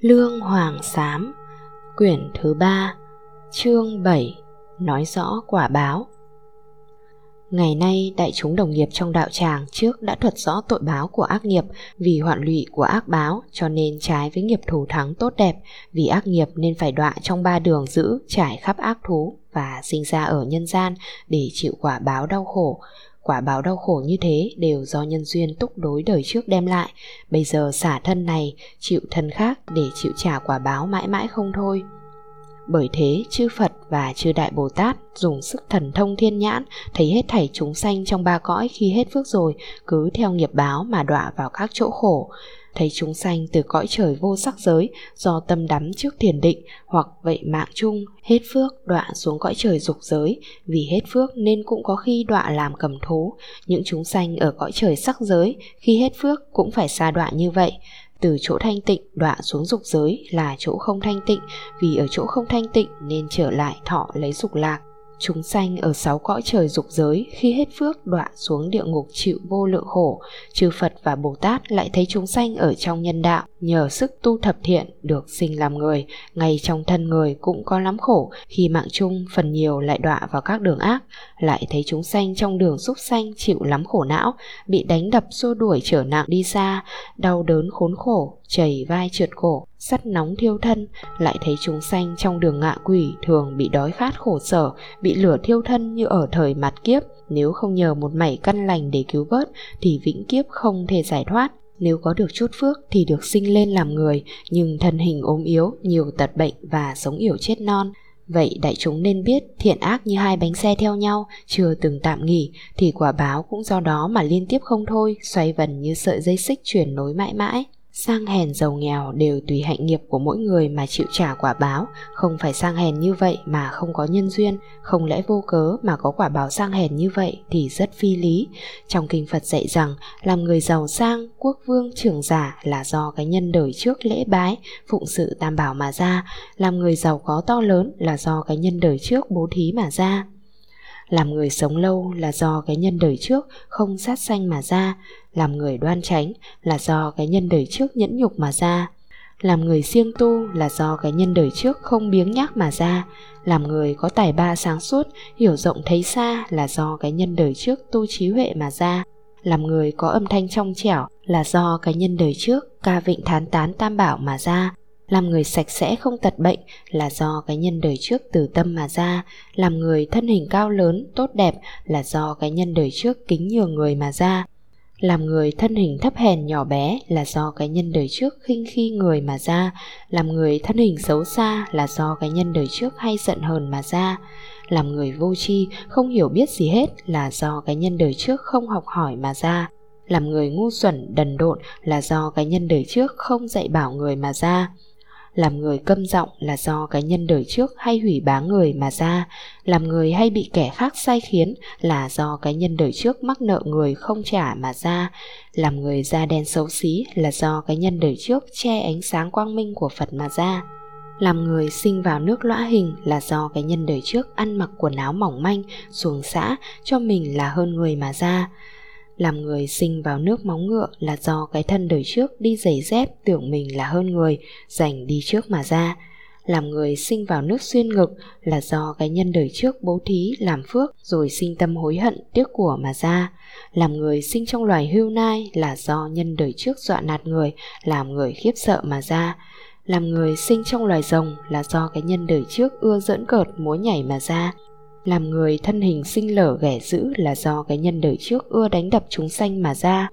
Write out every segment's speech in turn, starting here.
Lương Hoàng Sám, Quyển thứ ba, Chương 7 Nói rõ quả báo. Ngày nay, đại chúng đồng nghiệp trong đạo tràng trước đã thuật rõ tội báo của ác nghiệp vì hoạn lụy của ác báo, cho nên trái với nghiệp thù thắng tốt đẹp, vì ác nghiệp nên phải đọa trong ba đường giữ, trải khắp ác thú và sinh ra ở nhân gian để chịu quả báo đau khổ quả báo đau khổ như thế đều do nhân duyên túc đối đời trước đem lại. Bây giờ xả thân này, chịu thân khác để chịu trả quả báo mãi mãi không thôi. Bởi thế, chư Phật và chư Đại Bồ Tát dùng sức thần thông thiên nhãn, thấy hết thảy chúng sanh trong ba cõi khi hết phước rồi, cứ theo nghiệp báo mà đọa vào các chỗ khổ thấy chúng sanh từ cõi trời vô sắc giới do tâm đắm trước thiền định hoặc vậy mạng chung, hết phước đọa xuống cõi trời dục giới. Vì hết phước nên cũng có khi đọa làm cầm thú. Những chúng sanh ở cõi trời sắc giới, khi hết phước cũng phải xa đọa như vậy. Từ chỗ thanh tịnh đọa xuống dục giới là chỗ không thanh tịnh. Vì ở chỗ không thanh tịnh nên trở lại thọ lấy dục lạc chúng sanh ở sáu cõi trời dục giới, khi hết phước, đọa xuống địa ngục chịu vô lượng khổ. Chư phật và bồ tát lại thấy chúng sanh ở trong nhân đạo, nhờ sức tu thập thiện, được sinh làm người. Ngay trong thân người cũng có lắm khổ, khi mạng chung, phần nhiều lại đọa vào các đường ác. Lại thấy chúng sanh trong đường xúc sanh chịu lắm khổ não, bị đánh đập xua đuổi trở nặng đi xa, đau đớn khốn khổ chảy vai trượt cổ sắt nóng thiêu thân lại thấy chúng sanh trong đường ngạ quỷ thường bị đói khát khổ sở bị lửa thiêu thân như ở thời mặt kiếp. Nếu không nhờ một mảy căn lành để cứu vớt thì vĩnh kiếp không thể giải thoát. Nếu có được chút phước thì được sinh lên làm người nhưng thân hình ốm yếu nhiều tật bệnh và sống yểu chết non. Vậy đại chúng nên biết thiện ác như hai bánh xe theo nhau, chưa từng tạm nghỉ, thì quả báo cũng do đó mà liên tiếp không thôi, xoay vần như sợi dây xích chuyển nối mãi mãi sang hèn giàu nghèo đều tùy hạnh nghiệp của mỗi người mà chịu trả quả báo. Không phải sang hèn như vậy mà không có nhân duyên, không lẽ vô cớ mà có quả báo sang hèn như vậy thì rất phi lý. Trong kinh phật dạy rằng, làm người giàu sang, quốc vương, trưởng giả là do cái nhân đời trước lễ bái, phụng sự tam bảo mà ra. Làm người giàu có to lớn là do cái nhân đời trước bố thí mà ra làm người sống lâu là do cái nhân đời trước không sát sanh mà ra. Làm người đoan tránh là do cái nhân đời trước nhẫn nhục mà ra. Làm người siêng tu là do cái nhân đời trước không biếng nhác mà ra. Làm người có tài ba sáng suốt, hiểu rộng thấy xa là do cái nhân đời trước tu trí huệ mà ra. Làm người có âm thanh trong trẻo là do cái nhân đời trước ca vịnh thán tán tam bảo mà ra làm người sạch sẽ không tật bệnh là do cái nhân đời trước từ tâm mà ra. Làm người thân hình cao lớn, tốt đẹp là do cái nhân đời trước kính nhường người mà ra. Làm người thân hình thấp hèn nhỏ bé là do cái nhân đời trước khinh khi người mà ra. Làm người thân hình xấu xa là do cái nhân đời trước hay giận hờn mà ra. Làm người vô tri, không hiểu biết gì hết là do cái nhân đời trước không học hỏi mà ra. Làm người ngu xuẩn, đần độn là do cái nhân đời trước không dạy bảo người mà ra làm người câm giọng là do cái nhân đời trước hay hủy báng người mà ra. Làm người hay bị kẻ khác sai khiến là do cái nhân đời trước mắc nợ người không trả mà ra. Làm người da đen xấu xí là do cái nhân đời trước che ánh sáng quang minh của phật mà ra. Làm người sinh vào nước lõa hình là do cái nhân đời trước ăn mặc quần áo mỏng manh, xuồng xã cho mình là hơn người mà ra làm người sinh vào nước móng ngựa là do cái thân đời trước đi giày dép tưởng mình là hơn người, giành đi trước mà ra. Làm người sinh vào nước xuyên ngực là do cái nhân đời trước bố thí, làm phước, rồi sinh tâm hối hận, tiếc của mà ra. Làm người sinh trong loài hưu nai là do nhân đời trước dọa nạt người, làm người khiếp sợ mà ra. Làm người sinh trong loài rồng là do cái nhân đời trước ưa dẫn cợt, múa nhảy mà ra làm người thân hình sinh lở ghẻ dữ là do cái nhân đời trước ưa đánh đập chúng sanh mà ra.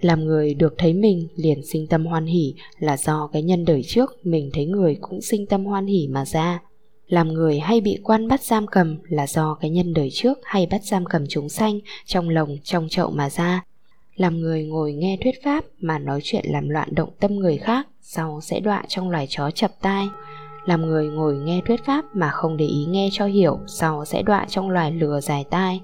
Làm người được thấy mình liền sinh tâm hoan hỉ là do cái nhân đời trước mình thấy người cũng sinh tâm hoan hỉ mà ra. Làm người hay bị quan bắt giam cầm là do cái nhân đời trước hay bắt giam cầm chúng sanh trong lồng, trong chậu mà ra. Làm người ngồi nghe thuyết pháp mà nói chuyện làm loạn động tâm người khác, sau sẽ đọa trong loài chó chập tai làm người ngồi nghe thuyết pháp mà không để ý nghe cho hiểu sau sẽ đọa trong loài lừa dài tai.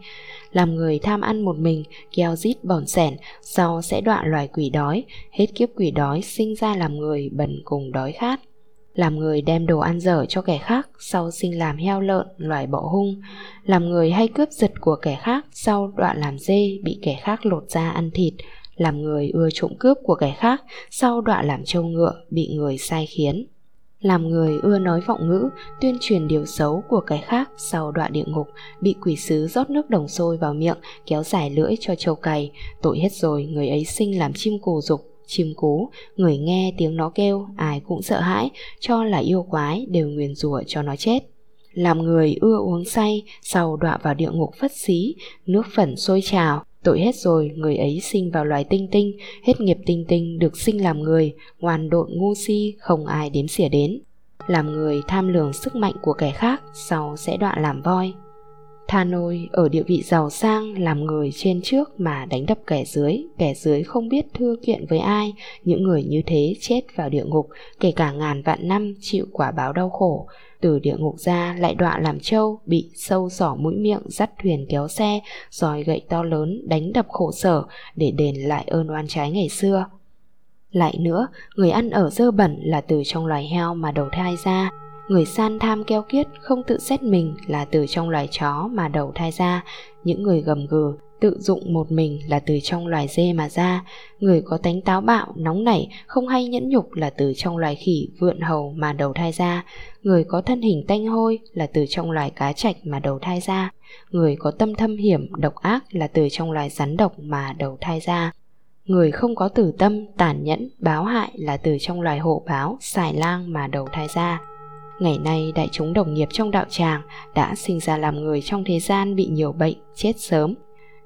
Làm người tham ăn một mình keo rít bỏn sẻn sau sẽ đọa loài quỷ đói. Hết kiếp quỷ đói sinh ra làm người bần cùng đói khát. Làm người đem đồ ăn dở cho kẻ khác sau sinh làm heo lợn loài bọ hung. Làm người hay cướp giật của kẻ khác sau đọa làm dê bị kẻ khác lột ra ăn thịt. Làm người ưa trộm cướp của kẻ khác, sau đọa làm trâu ngựa, bị người sai khiến. Làm người ưa nói vọng ngữ, tuyên truyền điều xấu của cái khác sau đọa địa ngục, bị quỷ sứ rót nước đồng sôi vào miệng, kéo dài lưỡi cho trâu cày, tội hết rồi người ấy sinh làm chim cù dục, chim cú, người nghe tiếng nó kêu, ai cũng sợ hãi, cho là yêu quái đều nguyền rủa cho nó chết. Làm người ưa uống say, sau đọa vào địa ngục phất xí, nước phẩn sôi trào, tội hết rồi, người ấy sinh vào loài tinh tinh, hết nghiệp tinh tinh được sinh làm người, ngoan độn ngu si, không ai đếm xỉa đến. Làm người tham lường sức mạnh của kẻ khác, sau sẽ đọa làm voi. Tha nôi ở địa vị giàu sang làm người trên trước mà đánh đập kẻ dưới, kẻ dưới không biết thưa kiện với ai, những người như thế chết vào địa ngục, kể cả ngàn vạn năm chịu quả báo đau khổ, từ địa ngục ra, lại đọa làm trâu, bị sâu sỏ mũi miệng, dắt thuyền kéo xe rồi gậy to lớn, đánh đập khổ sở, để đền lại ơn oan trái ngày xưa. Lại nữa, người ăn ở dơ bẩn là từ trong loài heo mà đầu thai ra. Người san tham keo kiết không tự xét mình là từ trong loài chó mà đầu thai ra. Những người gầm gừ tự dụng một mình là từ trong loài dê mà ra. Người có tánh táo bạo nóng nảy không hay nhẫn nhục là từ trong loài khỉ vượn hầu mà đầu thai ra. Người có thân hình tanh hôi là từ trong loài cá trạch mà đầu thai ra. Người có tâm thâm hiểm độc ác là từ trong loài rắn độc mà đầu thai ra. Người không có tử tâm tàn nhẫn báo hại là từ trong loài hổ báo xài lang mà đầu thai ra. Ngày nay đại chúng đồng nghiệp trong đạo tràng đã sinh ra làm người trong thế gian bị nhiều bệnh, chết sớm,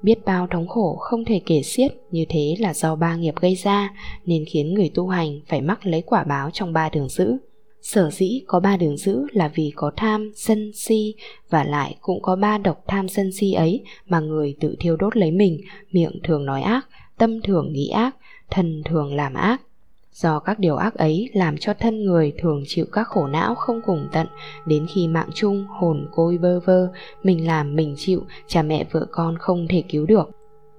biết bao thống khổ không thể kể xiết như thế là do ba nghiệp gây ra, nên khiến người tu hành phải mắc lấy quả báo trong ba đường dữ. Sở dĩ có ba đường dữ là vì có tham, sân, si, và lại cũng có ba độc tham, sân, si ấy mà người tự thiêu đốt lấy mình, miệng thường nói ác, tâm thường nghĩ ác, thân thường làm ác. Do các điều ác ấy làm cho thân người thường chịu các khổ não không cùng tận, đến khi mạng chung, hồn côi bơ vơ, mình làm mình chịu, cha mẹ vợ con không thể cứu được.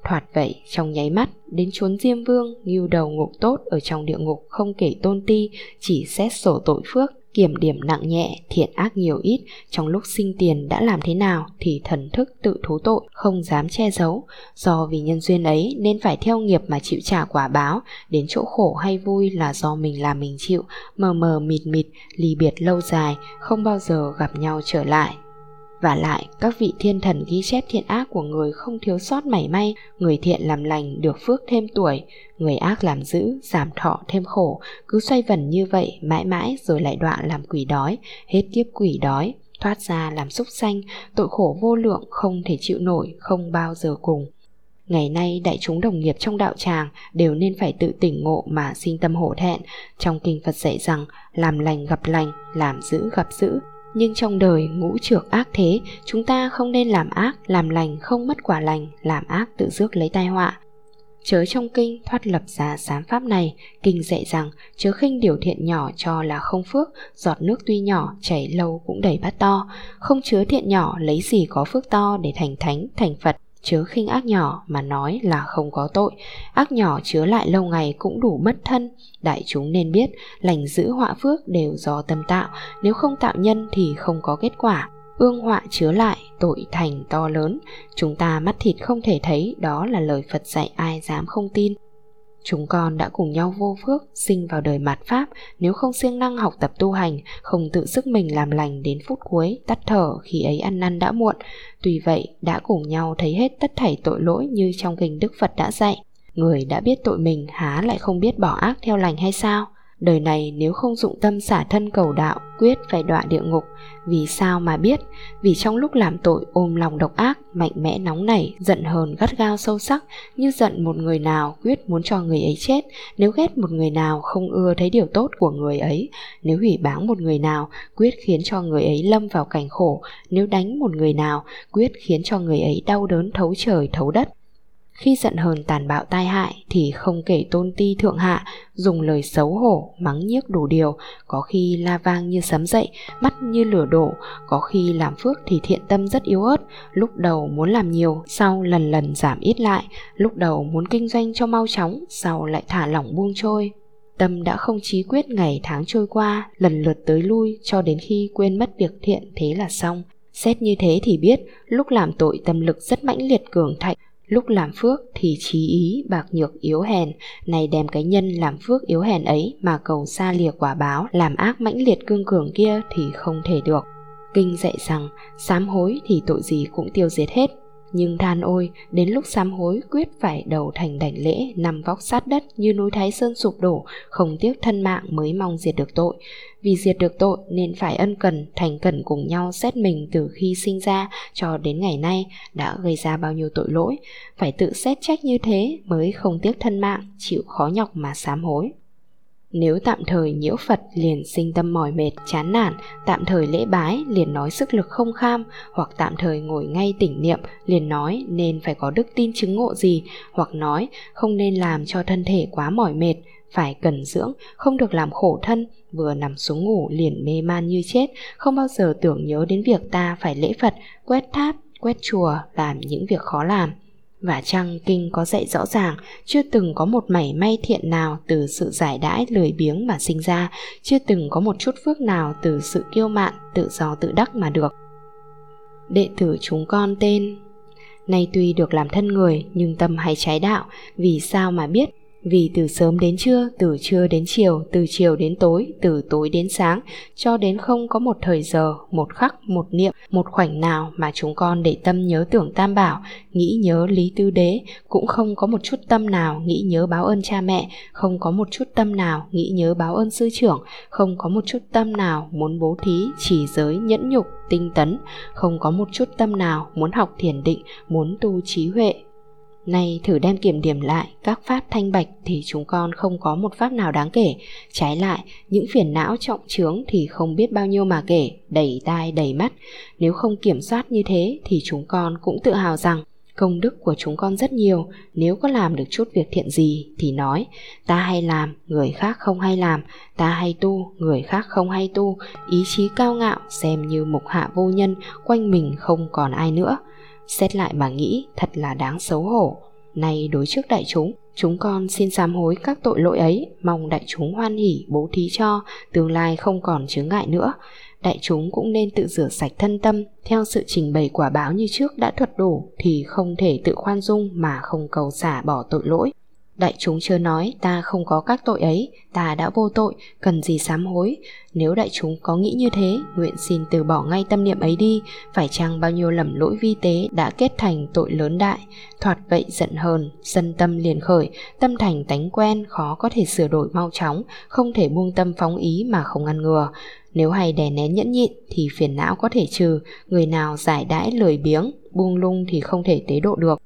Thoạt vậy, trong nháy mắt, đến chốn Diêm Vương, nghiêu đầu ngục tốt ở trong địa ngục không kể tôn ti, chỉ xét sổ tội phước, kiểm điểm nặng nhẹ, thiện ác nhiều ít, trong lúc sinh tiền đã làm thế nào thì thần thức tự thú tội, không dám che giấu. Do vì nhân duyên ấy nên phải theo nghiệp mà chịu trả quả báo, đến chỗ khổ hay vui là do mình làm mình chịu, mờ mờ mịt mịt, ly biệt lâu dài, không bao giờ gặp nhau trở lại. Và lại, các vị thiên thần ghi chép thiện ác của người không thiếu sót mảy may, người thiện làm lành được phước thêm tuổi, người ác làm dữ, giảm thọ thêm khổ, cứ xoay vần như vậy mãi mãi rồi lại đọa làm quỷ đói, hết kiếp quỷ đói, thoát ra làm súc sanh, tội khổ vô lượng không thể chịu nổi, không bao giờ cùng. Ngày nay đại chúng đồng nghiệp trong đạo tràng đều nên phải tự tỉnh ngộ mà sinh tâm hổ thẹn. Trong kinh Phật dạy rằng làm lành gặp lành, làm dữ gặp dữ, nhưng trong đời ngũ trược ác thế, chúng ta không nên làm ác, làm lành không mất quả lành, làm ác tự rước lấy tai họa. Chớ trong kinh thoát lập ra sám pháp này, kinh dạy rằng chớ khinh điều thiện nhỏ cho là không phước, giọt nước tuy nhỏ chảy lâu cũng đầy bát to, không chứa thiện nhỏ lấy gì có phước to để thành thánh, thành Phật chớ khinh ác nhỏ mà nói là không có tội. Ác nhỏ chứa lại lâu ngày cũng đủ mất thân. Đại chúng nên biết, lành giữ họa phước đều do tâm tạo. Nếu không tạo nhân thì không có kết quả. Ương họa chứa lại, tội thành to lớn. Chúng ta mắt thịt không thể thấy, đó là lời phật dạy ai dám không tin. Chúng con đã cùng nhau vô phước, sinh vào đời mạt Pháp, nếu không siêng năng học tập tu hành, không tự sức mình làm lành đến phút cuối, tắt thở khi ấy ăn năn đã muộn. Tuy vậy, đã cùng nhau thấy hết tất thảy tội lỗi như trong kinh Đức Phật đã dạy. Người đã biết tội mình há lại không biết bỏ ác theo lành hay sao? Đời này nếu không dụng tâm xả thân cầu đạo, quyết phải đọa địa ngục. Vì sao mà biết? Vì trong lúc làm tội ôm lòng độc ác, mạnh mẽ nóng nảy, giận hờn gắt gao sâu sắc, như giận một người nào quyết muốn cho người ấy chết, nếu ghét một người nào không ưa thấy điều tốt của người ấy, nếu hủy báng một người nào quyết khiến cho người ấy lâm vào cảnh khổ, nếu đánh một người nào quyết khiến cho người ấy đau đớn thấu trời thấu đất khi giận hờn tàn bạo tai hại thì không kể tôn ti thượng hạ, dùng lời xấu hổ, mắng nhiếc đủ điều, có khi la vang như sấm dậy, mắt như lửa đổ, có khi làm phước thì thiện tâm rất yếu ớt, lúc đầu muốn làm nhiều, sau lần lần giảm ít lại, lúc đầu muốn kinh doanh cho mau chóng, sau lại thả lỏng buông trôi. Tâm đã không chí quyết ngày tháng trôi qua, lần lượt tới lui cho đến khi quên mất việc thiện thế là xong. Xét như thế thì biết, lúc làm tội tâm lực rất mãnh liệt cường thạnh, Lúc làm phước thì trí ý bạc nhược yếu hèn, này đem cái nhân làm phước yếu hèn ấy mà cầu xa lìa quả báo, làm ác mãnh liệt cương cường kia thì không thể được. Kinh dạy rằng, sám hối thì tội gì cũng tiêu diệt hết, nhưng than ôi, đến lúc sám hối quyết phải đầu thành đảnh lễ, nằm vóc sát đất như núi Thái Sơn sụp đổ, không tiếc thân mạng mới mong diệt được tội. Vì diệt được tội nên phải ân cần, thành cần cùng nhau xét mình từ khi sinh ra cho đến ngày nay đã gây ra bao nhiêu tội lỗi. Phải tự xét trách như thế mới không tiếc thân mạng, chịu khó nhọc mà sám hối. Nếu tạm thời nhiễu Phật liền sinh tâm mỏi mệt, chán nản, tạm thời lễ bái liền nói sức lực không kham, hoặc tạm thời ngồi ngay tỉnh niệm liền nói nên phải có đức tin chứng ngộ gì, hoặc nói không nên làm cho thân thể quá mỏi mệt, phải cần dưỡng, không được làm khổ thân, vừa nằm xuống ngủ liền mê man như chết, không bao giờ tưởng nhớ đến việc ta phải lễ Phật, quét tháp, quét chùa, làm những việc khó làm. Và chăng kinh có dạy rõ ràng, Chưa từng có một mảy may thiện nào Từ sự giải đãi lười biếng mà sinh ra, Chưa từng có một chút phước nào Từ sự kiêu mạn, tự do tự đắc mà được. Đệ tử chúng con tên, Nay tuy được làm thân người, Nhưng tâm hay trái đạo, Vì sao mà biết vì từ sớm đến trưa, từ trưa đến chiều, từ chiều đến tối, từ tối đến sáng, cho đến không có một thời giờ, một khắc, một niệm, một khoảnh nào mà chúng con để tâm nhớ tưởng tam bảo, nghĩ nhớ lý tư đế, cũng không có một chút tâm nào nghĩ nhớ báo ơn cha mẹ, không có một chút tâm nào nghĩ nhớ báo ơn sư trưởng, không có một chút tâm nào muốn bố thí, chỉ giới, nhẫn nhục, tinh tấn, không có một chút tâm nào muốn học thiền định, muốn tu trí huệ, Nay thử đem kiểm điểm lại các pháp thanh bạch thì chúng con không có một pháp nào đáng kể. Trái lại, những phiền não trọng trướng thì không biết bao nhiêu mà kể, đầy tai đầy mắt. Nếu không kiểm soát như thế thì chúng con cũng tự hào rằng công đức của chúng con rất nhiều, nếu có làm được chút việc thiện gì thì nói, ta hay làm, người khác không hay làm, ta hay tu, người khác không hay tu, ý chí cao ngạo xem như mục hạ vô nhân, quanh mình không còn ai nữa Xét lại mà nghĩ, thật là đáng xấu hổ. Nay đối trước đại chúng Chúng con xin sám hối các tội lỗi ấy, Mong đại chúng hoan hỉ, bố thí cho, Tương lai không còn chướng ngại nữa. Đại chúng cũng nên tự rửa sạch thân tâm, Theo sự trình bày quả báo như trước đã thuật đủ, Thì không thể tự khoan dung mà không cầu xả bỏ tội lỗi. Đại chúng chưa nói ta không có các tội ấy, ta đã vô tội, cần gì sám hối. Nếu đại chúng có nghĩ như thế, nguyện xin từ bỏ ngay tâm niệm ấy đi, phải chăng bao nhiêu lầm lỗi vi tế đã kết thành tội lớn đại. Thoạt vậy giận hờn, sân tâm liền khởi, tâm thành tánh quen, khó có thể sửa đổi mau chóng, không thể buông tâm phóng ý mà không ngăn ngừa. Nếu hay đè nén nhẫn nhịn thì phiền não có thể trừ, người nào giải đãi lười biếng, buông lung thì không thể tế độ được.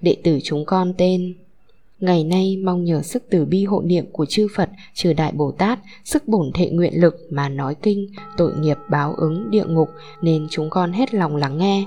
Đệ tử chúng con tên Ngày nay mong nhờ sức từ bi hộ niệm của chư Phật, trừ Đại Bồ Tát, sức bổn thệ nguyện lực mà nói kinh, tội nghiệp báo ứng địa ngục nên chúng con hết lòng lắng nghe.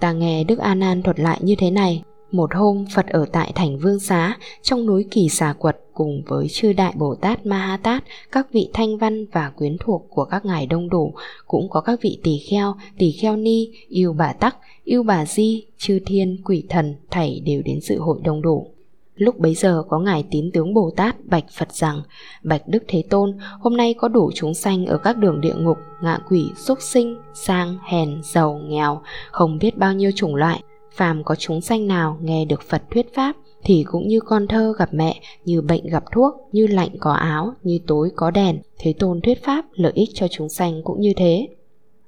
Ta nghe Đức A Nan thuật lại như thế này, một hôm Phật ở tại thành Vương Xá, trong núi Kỳ Xà Quật cùng với chư Đại Bồ Tát Ma Ha Tát, các vị thanh văn và quyến thuộc của các ngài đông đủ, cũng có các vị tỳ kheo, tỳ kheo ni, yêu bà tắc, yêu bà di, chư thiên, quỷ thần, thảy đều đến sự hội đông đủ. Lúc bấy giờ có ngài tín tướng Bồ Tát bạch Phật rằng Bạch Đức Thế Tôn hôm nay có đủ chúng sanh ở các đường địa ngục Ngạ quỷ, xúc sinh, sang, hèn, giàu, nghèo Không biết bao nhiêu chủng loại. Phàm có chúng sanh nào nghe được Phật thuyết pháp Thì cũng như con thơ gặp mẹ Như bệnh gặp thuốc Như lạnh có áo Như tối có đèn Thế Tôn thuyết pháp lợi ích cho chúng sanh cũng như thế.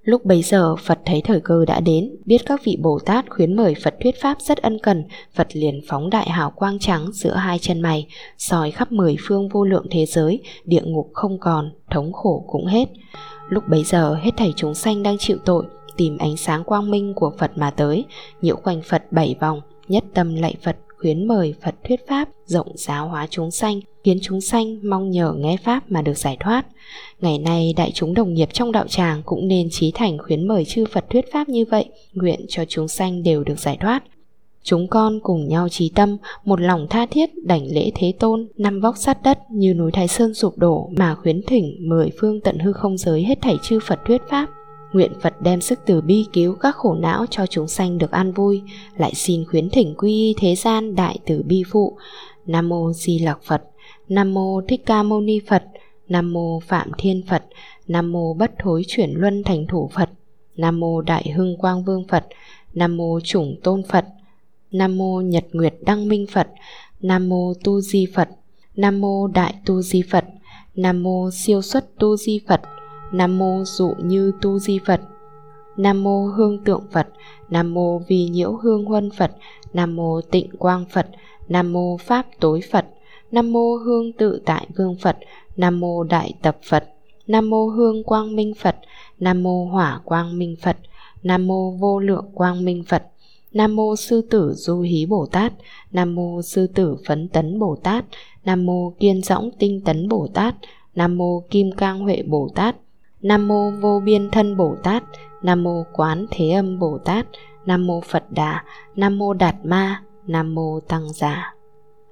Lúc bấy giờ Phật thấy thời cơ đã đến, biết các vị Bồ Tát khuyến mời Phật thuyết pháp rất ân cần, Phật liền phóng đại hào quang trắng giữa hai chân mày, soi khắp mười phương vô lượng thế giới, địa ngục không còn, thống khổ cũng hết. Lúc bấy giờ hết thảy chúng sanh đang chịu tội, tìm ánh sáng quang minh của Phật mà tới, nhiễu quanh Phật bảy vòng, nhất tâm lạy Phật khuyến mời Phật thuyết pháp rộng giáo hóa chúng sanh, khiến chúng sanh mong nhờ nghe pháp mà được giải thoát. Ngày nay đại chúng đồng nghiệp trong đạo tràng cũng nên trí thành khuyến mời chư Phật thuyết pháp như vậy, nguyện cho chúng sanh đều được giải thoát. Chúng con cùng nhau trí tâm, một lòng tha thiết đảnh lễ Thế Tôn, năm vóc sát đất như núi Thái Sơn sụp đổ mà khuyến thỉnh mười phương tận hư không giới hết thảy chư Phật thuyết pháp. Nguyện Phật đem sức từ bi cứu các khổ não cho chúng sanh được an vui, lại xin khuyến thỉnh quy y thế gian đại từ bi phụ. Nam mô Di Lặc Phật, Nam mô Thích Ca Mâu Ni Phật, Nam mô Phạm Thiên Phật, Nam mô Bất Thối Chuyển Luân Thành Thủ Phật, Nam mô Đại Hưng Quang Vương Phật, Nam mô Chủng Tôn Phật, Nam mô Nhật Nguyệt Đăng Minh Phật Nam mô Tu Di Phật Nam mô Đại Tu Di Phật Nam mô Siêu Xuất Tu Di Phật Nam mô Dụ Như Tu Di Phật Nam mô Hương Tượng Phật Nam mô Vi Nhiễu Hương Huân Phật Nam mô Tịnh Quang Phật Nam mô Pháp Tối Phật Nam mô Hương Tự Tại Vương Phật Nam mô Đại Tập Phật Nam mô Hương Quang Minh Phật Nam mô Hỏa Quang Minh Phật Nam mô Vô Lượng Quang Minh Phật Nam mô Sư tử Du Hí Bồ Tát Nam mô Sư tử Phấn Tấn Bồ Tát Nam mô Kiên Dõng Tinh Tấn Bồ Tát Nam mô Kim Cang Huệ Bồ Tát Nam mô Vô Biên Thân Bồ Tát. Nam mô Quán Thế Âm Bồ Tát. Nam mô Phật Đà. Nam mô Đạt Ma. Nam mô Tăng Giả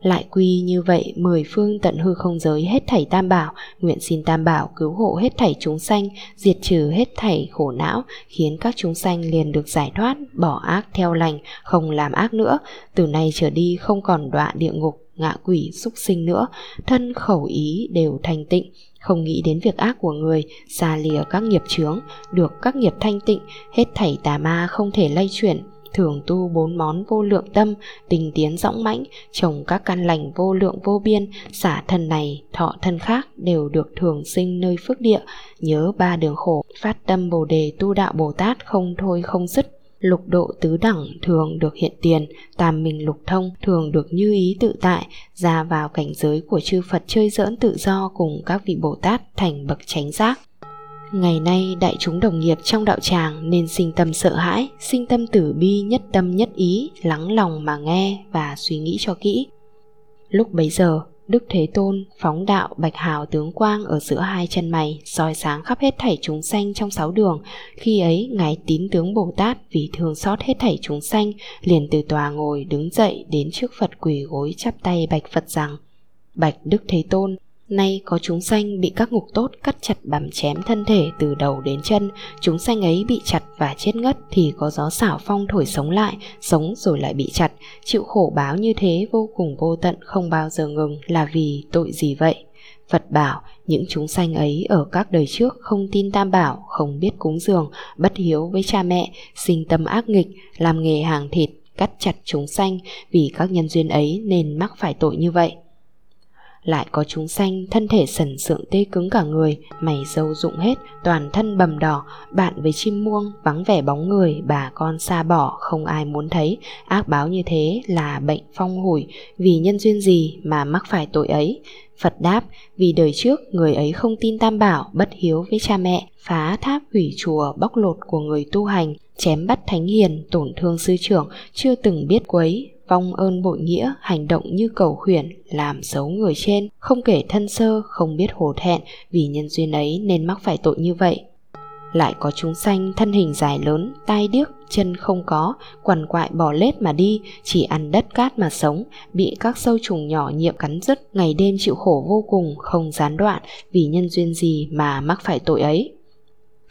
lại quy như vậy, mười phương tận hư không giới hết thảy tam bảo. Nguyện xin tam bảo cứu hộ hết thảy chúng sanh, diệt trừ hết thảy khổ não, khiến các chúng sanh liền được giải thoát, bỏ ác theo lành, không làm ác nữa. Từ nay trở đi không còn đọa địa ngục ngạ quỷ súc sinh nữa, thân khẩu ý đều thanh tịnh, không nghĩ đến việc ác của người xa lìa các nghiệp chướng, được các nghiệp thanh tịnh, hết thảy tà ma không thể lay chuyển, thường tu bốn món vô lượng tâm, tình tiến dõng mãnh, trồng các căn lành vô lượng vô biên, xả thân này, thọ thân khác đều được thường sinh nơi phước địa, nhớ ba đường khổ, phát tâm bồ đề tu đạo bồ tát không thôi không dứt lục độ tứ đẳng thường được hiện tiền tam minh lục thông thường được như ý tự tại ra vào cảnh giới của chư phật chơi giỡn tự do cùng các vị bồ tát thành bậc chánh giác Ngày nay đại chúng đồng nghiệp trong đạo tràng nên sinh tâm sợ hãi, sinh tâm tử bi nhất tâm nhất ý, lắng lòng mà nghe và suy nghĩ cho kỹ. Lúc bấy giờ, Đức Thế Tôn phóng đạo bạch hào tướng quang ở giữa hai chân mày, soi sáng khắp hết thảy chúng sanh trong sáu đường. Khi ấy, Ngài tín tướng Bồ Tát vì thương xót hết thảy chúng sanh, liền từ tòa ngồi đứng dậy đến trước Phật quỳ gối chắp tay bạch Phật rằng Bạch Đức Thế Tôn, Nay có chúng sanh bị các ngục tốt cắt chặt bằm chém thân thể từ đầu đến chân, chúng sanh ấy bị chặt và chết ngất thì có gió xảo phong thổi sống lại, sống rồi lại bị chặt, chịu khổ báo như thế vô cùng vô tận không bao giờ ngừng. Là vì tội gì vậy? Phật bảo những chúng sanh ấy ở các đời trước không tin tam bảo, không biết cúng dường, bất hiếu với cha mẹ, sinh tâm ác nghịch, làm nghề hàng thịt, cắt chặt chúng sanh. Vì các nhân duyên ấy nên mắc phải tội như vậy lại có chúng sanh thân thể sần sượng tê cứng cả người mày dâu rụng hết toàn thân bầm đỏ bạn với chim muông vắng vẻ bóng người bà con xa bỏ không ai muốn thấy. Ác báo như thế là bệnh phong hủi vì nhân duyên gì mà mắc phải tội ấy? Phật đáp, vì đời trước người ấy không tin tam bảo, bất hiếu với cha mẹ, phá tháp hủy chùa, bóc lột của người tu hành, chém bắt thánh hiền, tổn thương sư trưởng, chưa từng biết quấy, vong ơn bội nghĩa, hành động như cầu khuyển, làm xấu người trên, không kể thân sơ, không biết hổ thẹn, vì nhân duyên ấy nên mắc phải tội như vậy. Lại có chúng sanh thân hình dài lớn, tai điếc, chân không có, quằn quại bỏ lết mà đi, chỉ ăn đất cát mà sống, bị các sâu trùng nhỏ nhiệm cắn rứt, ngày đêm chịu khổ vô cùng, không gián đoạn, vì nhân duyên gì mà mắc phải tội ấy.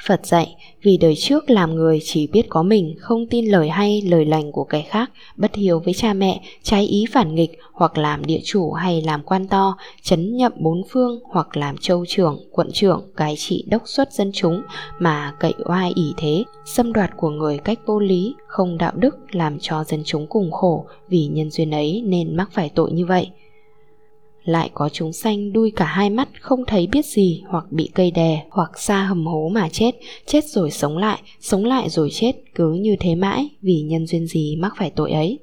Phật dạy, vì đời trước làm người chỉ biết có mình, không tin lời hay, lời lành của kẻ khác, bất hiếu với cha mẹ, trái ý phản nghịch, hoặc làm địa chủ hay làm quan to, chấn nhậm bốn phương, hoặc làm châu trưởng, quận trưởng, cái trị đốc xuất dân chúng, mà cậy oai ỷ thế, xâm đoạt của người cách vô lý, không đạo đức, làm cho dân chúng cùng khổ, vì nhân duyên ấy nên mắc phải tội như vậy lại có chúng sanh đuôi cả hai mắt không thấy biết gì hoặc bị cây đè hoặc xa hầm hố mà chết chết rồi sống lại sống lại rồi chết, cứ như thế mãi vì nhân duyên gì mắc phải tội ấy?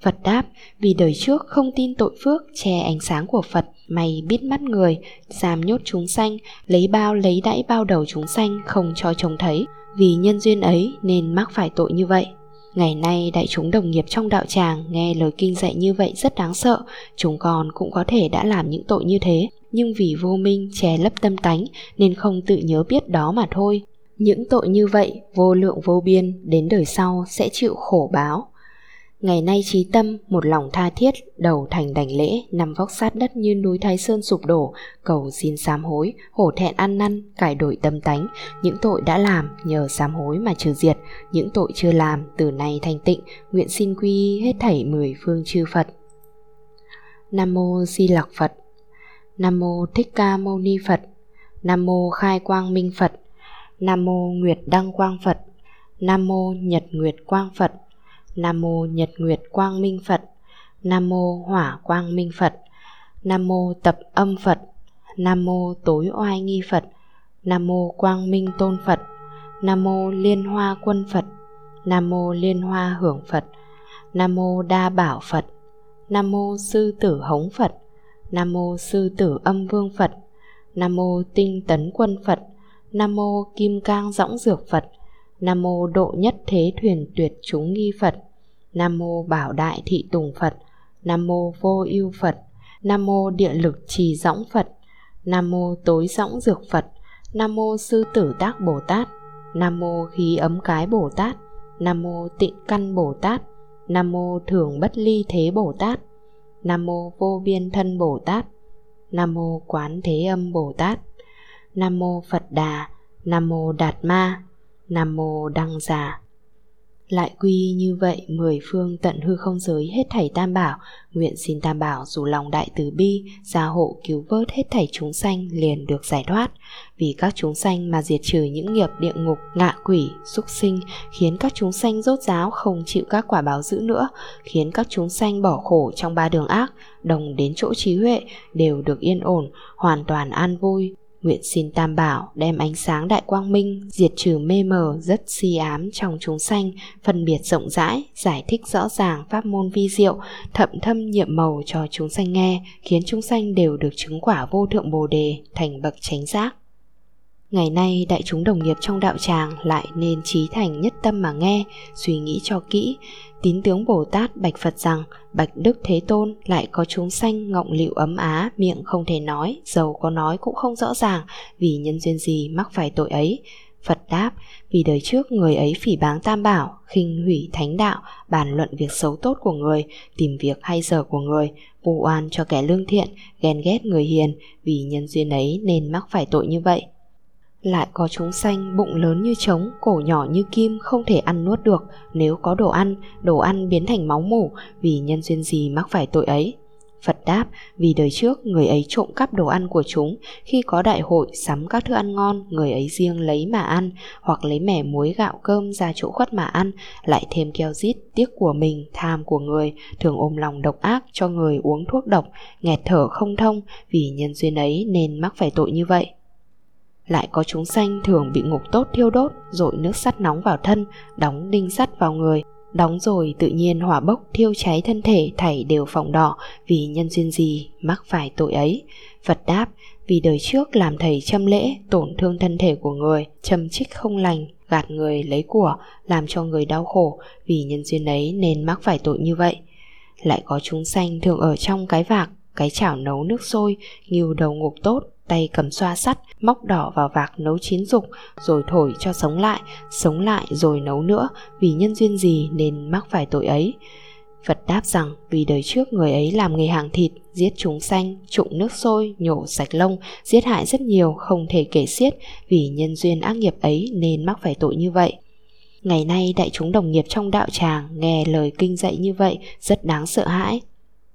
Phật đáp, vì đời trước không tin tội phước, che ánh sáng của phật mày biết mắt người, giam nhốt chúng sanh, lấy bao lấy đãi bao đầu chúng sanh không cho trông thấy. Vì nhân duyên ấy nên mắc phải tội như vậy. Ngày nay đại chúng đồng nghiệp trong đạo tràng nghe lời kinh dạy như vậy rất đáng sợ, chúng con cũng có thể đã làm những tội như thế, nhưng vì vô minh che lấp tâm tánh nên không tự nhớ biết đó mà thôi. Những tội như vậy vô lượng vô biên đến đời sau sẽ chịu khổ báo. Ngày nay trí tâm, một lòng tha thiết, đầu thành đảnh lễ, nằm vóc sát đất như núi Thái Sơn sụp đổ, cầu xin sám hối, hổ thẹn ăn năn, cải đổi tâm tánh, những tội đã làm nhờ sám hối mà trừ diệt, những tội chưa làm từ nay thanh tịnh, nguyện xin quy hết thảy mười phương chư Phật. Nam mô Di Lặc Phật. Nam mô Thích Ca Mâu Ni Phật. Nam mô Khai Quang Minh Phật. Nam mô Nguyệt Đăng Quang Phật. Nam mô Nhật Nguyệt Quang Phật. Nam mô Nhật Nguyệt Quang Minh Phật Nam mô Hỏa Quang Minh Phật Nam mô Tập Âm Phật Nam mô Tối Oai Nghi Phật Nam mô Quang Minh Tôn Phật Nam mô Liên Hoa Quân Phật Nam mô Liên Hoa Hưởng Phật Nam mô Đa Bảo Phật Nam mô Sư Tử Hống Phật Nam mô Sư Tử Âm Vương Phật Nam mô Tinh Tấn Quân Phật Nam mô Kim Cang Dõng Dược Phật Nam mô Độ Nhất Thế Thuyền Tuyệt Chúng Nghi Phật Nam mô Bảo Đại Thị Tùng Phật Nam mô Vô Ưu Phật Nam mô Địa Lực Trì Dõng Phật Nam mô Tối Dõng Dược Phật Nam mô Sư Tử Tác Bồ Tát Nam mô Khí Ấm Cái Bồ Tát Nam mô Tịnh Căn Bồ Tát Nam mô Thường Bất Ly Thế Bồ Tát Nam mô Vô Biên Thân Bồ Tát Nam mô Quán Thế Âm Bồ Tát Nam mô Phật Đà Nam mô Đạt Ma Nam mô Đăng Già lại quy như vậy, mười phương tận hư không giới hết thảy tam bảo, nguyện xin tam bảo dù lòng đại từ bi, gia hộ cứu vớt hết thảy chúng sanh liền được giải thoát. Vì các chúng sanh mà diệt trừ những nghiệp địa ngục, ngạ quỷ, súc sinh, khiến các chúng sanh rốt ráo không chịu các quả báo dữ nữa, khiến các chúng sanh bỏ khổ trong ba đường ác, đồng đến chỗ trí huệ, đều được yên ổn, hoàn toàn an vui. Nguyện xin Tam Bảo đem ánh sáng đại quang minh diệt trừ mê mờ rất si ám trong chúng sanh, phân biệt rộng rãi, giải thích rõ ràng pháp môn vi diệu, thậm thâm nhiệm màu cho chúng sanh nghe, khiến chúng sanh đều được chứng quả vô thượng bồ đề, thành bậc chánh giác. Ngày nay đại chúng đồng nghiệp trong đạo tràng lại nên trí thành nhất tâm mà nghe, suy nghĩ cho kỹ, tín tướng Bồ Tát bạch Phật rằng, bạch Đức Thế Tôn lại có chúng sanh ngọng liệu ấm á, miệng không thể nói dầu có nói cũng không rõ ràng, vì nhân duyên gì mắc phải tội ấy? Phật đáp, vì đời trước người ấy phỉ báng tam bảo, khinh hủy thánh đạo, bàn luận việc xấu tốt của người, tìm việc hay dở của người, vu oan cho kẻ lương thiện, ghen ghét người hiền, vì nhân duyên ấy nên mắc phải tội như vậy lại có chúng sanh bụng lớn như trống, cổ nhỏ như kim không thể ăn nuốt được. Nếu có đồ ăn đồ ăn biến thành máu mủ, vì nhân duyên gì mắc phải tội ấy? Phật đáp, vì đời trước người ấy trộm cắp đồ ăn của chúng, khi có đại hội sắm các thức ăn ngon, người ấy riêng lấy mà ăn, hoặc lấy mẻ muối gạo cơm ra chỗ khuất mà ăn, lại thêm keo rít, tiếc của mình, tham của người, thường ôm lòng độc ác cho người uống thuốc độc, nghẹt thở không thông, vì nhân duyên ấy nên mắc phải tội như vậy lại có chúng sanh thường bị ngục tốt thiêu đốt Rồi nước sắt nóng vào thân, Đóng đinh sắt vào người. Đóng rồi tự nhiên hỏa bốc thiêu cháy thân thể, Thảy đều phòng đỏ Vì nhân duyên gì mắc phải tội ấy. Phật đáp, Vì đời trước làm thầy châm lễ, Tổn thương thân thể của người, Châm trích không lành, Gạt người lấy của, Làm cho người đau khổ, Vì nhân duyên ấy nên mắc phải tội như vậy. Lại có chúng sanh thường ở trong cái vạc, Cái chảo nấu nước sôi, Nghiêu đầu ngục tốt tay cầm xoa sắt móc đỏ vào vạc nấu chín dục rồi thổi cho sống lại sống lại rồi nấu nữa vì nhân duyên gì nên mắc phải tội ấy Phật đáp rằng vì đời trước người ấy làm nghề hàng thịt, giết chúng sanh, trụng nước sôi, nhổ sạch lông, giết hại rất nhiều không thể kể xiết vì nhân duyên ác nghiệp ấy nên mắc phải tội như vậy. Ngày nay đại chúng đồng nghiệp trong đạo tràng nghe lời kinh dạy như vậy rất đáng sợ hãi,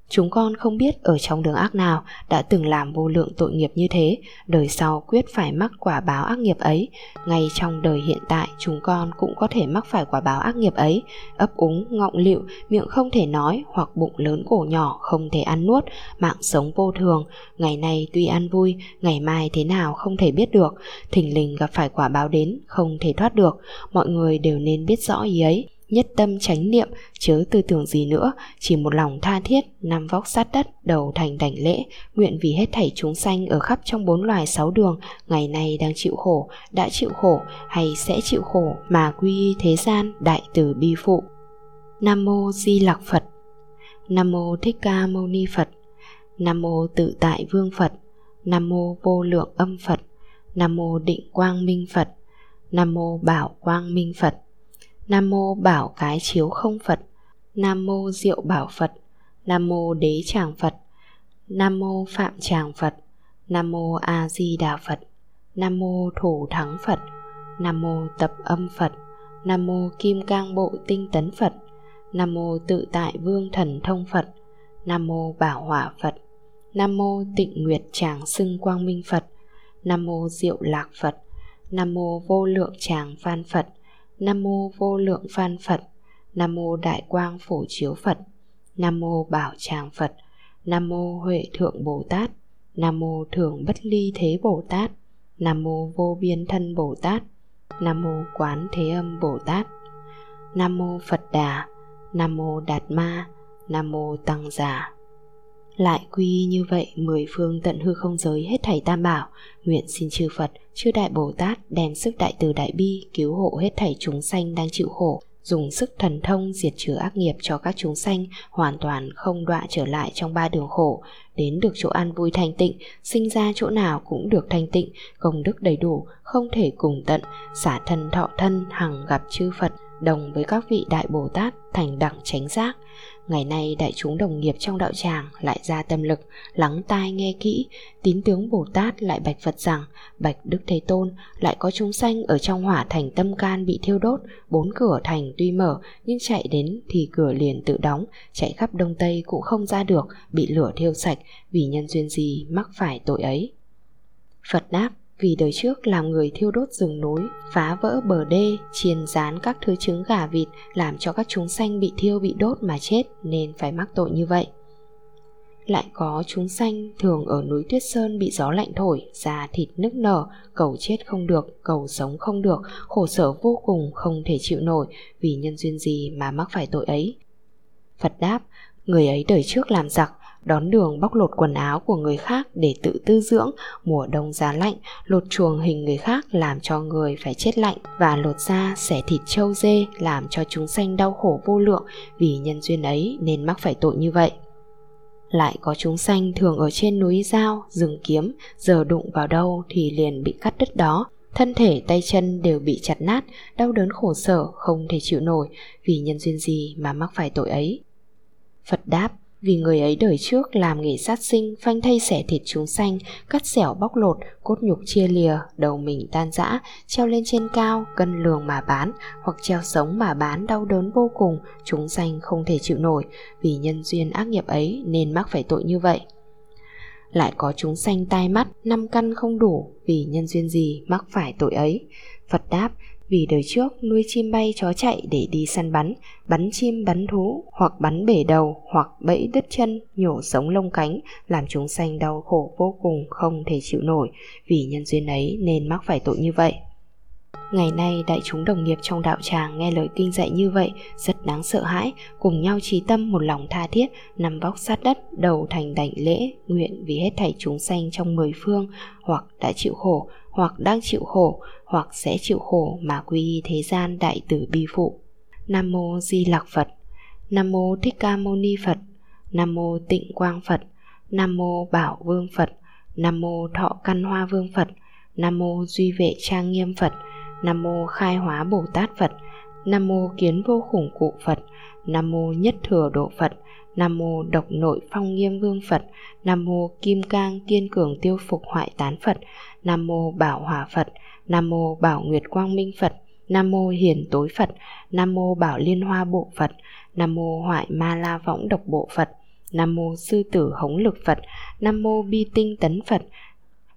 Chúng con không biết ở trong đường ác nào đã từng làm vô lượng tội nghiệp như thế, đời sau quyết phải mắc quả báo ác nghiệp ấy. Ngay trong đời hiện tại chúng con cũng có thể mắc phải quả báo ác nghiệp ấy, ấp úng, ngọng lịu, miệng không thể nói hoặc bụng lớn cổ nhỏ không thể ăn nuốt, mạng sống vô thường. Ngày nay tuy ăn vui, ngày mai thế nào không thể biết được, thình lình gặp phải quả báo đến không thể thoát được, mọi người đều nên biết rõ ý ấy nhất tâm chánh niệm, chớ tư tưởng gì nữa, chỉ một lòng tha thiết, nằm vóc sát đất, đầu thành đảnh lễ, nguyện vì hết thảy chúng sanh ở khắp trong bốn loài sáu đường, ngày nay đang chịu khổ, đã chịu khổ, hay sẽ chịu khổ, mà quy thế gian, đại từ bi phụ. Nam mô di lặc phật. Nam mô thích ca mâu ni phật. Nam mô tự tại vương phật. Nam mô vô lượng âm phật. Nam mô định quang minh phật. Nam mô bảo quang minh phật. Nam mô Bảo Cái Chiếu Không Phật Nam mô Diệu Bảo Phật Nam mô Đế Tràng Phật Nam mô Phạm Tràng Phật Nam mô A Di Đà Phật Nam mô Thủ Thắng Phật Nam mô Tập Âm Phật Nam mô Kim Cang Bộ Tinh Tấn Phật Nam mô Tự Tại Vương Thần Thông Phật Nam mô Bảo Hỏa Phật Nam mô Tịnh Nguyệt Tràng Xưng Quang Minh Phật Nam mô Diệu Lạc Phật Nam mô Vô Lượng Tràng Phan Phật Nam mô vô lượng phan Phật Nam mô Đại Quang Phổ Chiếu Phật Nam mô Bảo Tràng Phật Nam mô Huệ Thượng Bồ Tát Nam mô Thường Bất Ly Thế Bồ Tát Nam mô Vô Biên Thân Bồ Tát Nam mô Quán Thế Âm Bồ Tát Nam mô Phật Đà Nam mô Đạt Ma Nam mô Tăng Giả lại quy như vậy, mười phương tận hư không giới hết thảy tam bảo. Nguyện xin chư phật, chư đại bồ tát đem sức đại từ đại bi cứu hộ hết thảy chúng sanh đang chịu khổ. Dùng sức thần thông diệt trừ ác nghiệp cho các chúng sanh, hoàn toàn không đọa trở lại trong ba đường khổ. Đến được chỗ an vui thanh tịnh, sinh ra chỗ nào cũng được thanh tịnh, công đức đầy đủ, không thể cùng tận. Xả thân thọ thân, hằng gặp chư phật, đồng với các vị đại bồ tát, thành đẳng chánh giác. Ngày nay đại chúng đồng nghiệp trong đạo tràng lại ra tâm lực, lắng tai nghe kỹ, tín tướng Bồ Tát lại bạch Phật rằng, bạch Đức Thế Tôn lại có chúng sanh ở trong hỏa thành tâm can bị thiêu đốt, bốn cửa thành tuy mở nhưng chạy đến thì cửa liền tự đóng, chạy khắp đông tây cũng không ra được, bị lửa thiêu sạch, vì nhân duyên gì mắc phải tội ấy. Phật đáp, vì đời trước làm người thiêu đốt rừng núi, phá vỡ bờ đê, chiên rán các thứ trứng gà vịt làm cho các chúng sanh bị thiêu bị đốt mà chết nên phải mắc tội như vậy. Lại có chúng sanh thường ở núi Tuyết Sơn bị gió lạnh thổi, da thịt nức nở, cầu chết không được, cầu sống không được, khổ sở vô cùng không thể chịu nổi vì nhân duyên gì mà mắc phải tội ấy. Phật đáp, người ấy đời trước làm giặc, đón đường bóc lột quần áo của người khác để tự tư dưỡng, mùa đông giá lạnh, lột chuồng hình người khác làm cho người phải chết lạnh và lột da xẻ thịt trâu dê làm cho chúng sanh đau khổ vô lượng vì nhân duyên ấy nên mắc phải tội như vậy. Lại có chúng sanh thường ở trên núi dao rừng kiếm, giờ đụng vào đâu thì liền bị cắt đứt đó, thân thể, tay chân đều bị chặt nát, đau đớn khổ sở, không thể chịu nổi vì nhân duyên gì mà mắc phải tội ấy. Phật đáp vì người ấy đời trước làm nghề sát sinh, phanh thây xẻ thịt chúng sanh, cắt xẻo bóc lột, cốt nhục chia lìa, đầu mình tan rã, treo lên trên cao cân lường mà bán, hoặc treo sống mà bán đau đớn vô cùng, chúng sanh không thể chịu nổi. Vì nhân duyên ác nghiệp ấy nên mắc phải tội như vậy. Lại có chúng sanh tai mắt, năm căn không đủ, vì nhân duyên gì mắc phải tội ấy? Phật đáp vì đời trước nuôi chim bay chó chạy để đi săn bắn, bắn chim bắn thú, hoặc bắn bể đầu, hoặc bẫy đứt chân, nhổ sống lông cánh, làm chúng sanh đau khổ vô cùng không thể chịu nổi, vì nhân duyên ấy nên mắc phải tội như vậy. Ngày nay đại chúng đồng nghiệp trong đạo tràng nghe lời kinh dạy như vậy rất đáng sợ hãi, cùng nhau trí tâm một lòng tha thiết, nằm vóc sát đất, đầu thành đảnh lễ, nguyện vì hết thảy chúng sanh trong mười phương, hoặc đã chịu khổ, hoặc đang chịu khổ, hoặc sẽ chịu khổ mà quy y thế gian đại tử bi phụ. Nam mô Di Lặc Phật. Nam mô Thích Ca Mâu Ni Phật. Nam mô Tịnh Quang Phật. Nam mô Bảo Vương Phật. Nam mô Thọ Căn Hoa Vương Phật. Nam mô Duy Vệ Trang Nghiêm Phật. Nam mô Khai Hóa Bồ Tát Phật. Nam mô Kiến Vô Khủng Cụ Phật. Nam mô Nhất Thừa Độ Phật. Nam mô Độc Nội Phong Nghiêm Vương Phật. Nam mô Kim Cang Kiên Cường Tiêu Phục Hoại Tán Phật. Nam mô Bảo Hòa Phật. Nam mô Bảo Nguyệt Quang Minh Phật. Nam mô Hiền Tối Phật. Nam mô Bảo Liên Hoa Bộ Phật. Nam mô Hoại Ma La Võng Độc Bộ Phật. Nam mô Sư Tử Hống Lực Phật. Nam mô Bi Tinh Tấn Phật.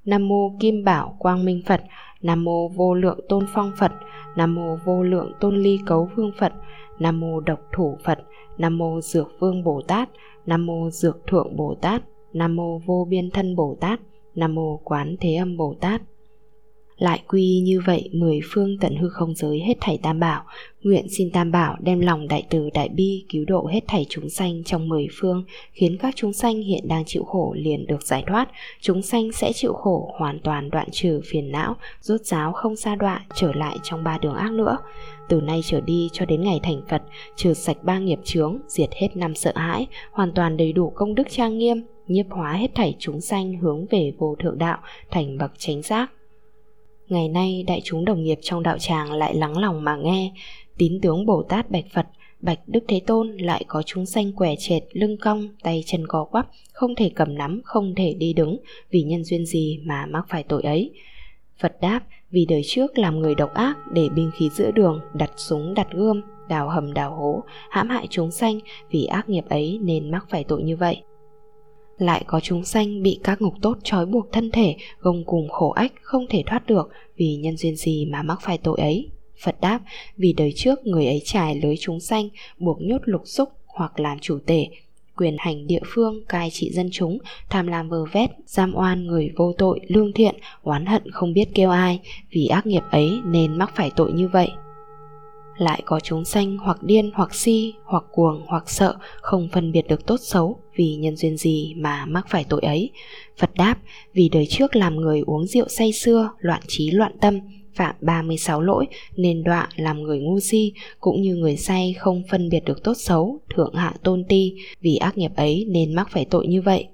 Nam mô Kim Bảo Quang Minh Phật. Nam mô Vô Lượng Tôn Phong Phật. Nam mô Vô Lượng Tôn Ly Cấu Vương Phật. Nam mô Độc Thủ Phật. Nam mô Dược Vương Bồ Tát. Nam mô Dược Thượng Bồ Tát. Nam mô Vô Biên Thân Bồ Tát. Nam mô Quán Thế Âm Bồ Tát. Lại quy như vậy mười phương tận hư không giới hết thảy tam bảo. Nguyện xin tam bảo đem lòng đại từ đại bi cứu độ hết thảy chúng sanh trong mười phương Khiến các chúng sanh hiện đang chịu khổ liền được giải thoát. Chúng sanh sẽ chịu khổ hoàn toàn đoạn trừ phiền não Rốt giáo không xa đoạn trở lại trong ba đường ác nữa. Từ nay trở đi cho đến ngày thành Phật, trừ sạch ba nghiệp chướng, diệt hết năm sợ hãi, hoàn toàn đầy đủ công đức trang nghiêm, nhiếp hóa hết thảy chúng sanh hướng về vô thượng đạo, thành bậc chánh giác. Ngày nay đại chúng đồng nghiệp trong đạo tràng lại lắng lòng mà nghe, tín tướng Bồ Tát Bạch Phật, Bạch Đức Thế Tôn lại có chúng sanh quẻ trệt, lưng cong, tay chân co quắp, không thể cầm nắm, không thể đi đứng, vì nhân duyên gì mà mắc phải tội ấy. Phật đáp, vì đời trước làm người độc ác để binh khí giữa đường, đặt súng đặt gươm, đào hầm đào hố, hãm hại chúng sanh vì ác nghiệp ấy nên mắc phải tội như vậy lại có chúng sanh bị các ngục tốt trói buộc thân thể gông cùng khổ ách không thể thoát được vì nhân duyên gì mà mắc phải tội ấy? Phật đáp, vì đời trước người ấy trải lưới chúng sanh, buộc nhốt lục xúc hoặc làm chủ tể, quyền hành địa phương cai trị dân chúng tham lam vơ vét giam oan người vô tội lương thiện oán hận không biết kêu ai. Vì ác nghiệp ấy nên mắc phải tội như vậy lại có chúng sanh hoặc điên hoặc si hoặc cuồng hoặc sợ không phân biệt được tốt xấu vì nhân duyên gì mà mắc phải tội ấy phật đáp vì đời trước làm người uống rượu say xưa loạn trí loạn tâm phạm 36 lỗi nên đọa làm người ngu si cũng như người say không phân biệt được tốt xấu, thượng hạ tôn ti vì ác nghiệp ấy nên mắc phải tội như vậy.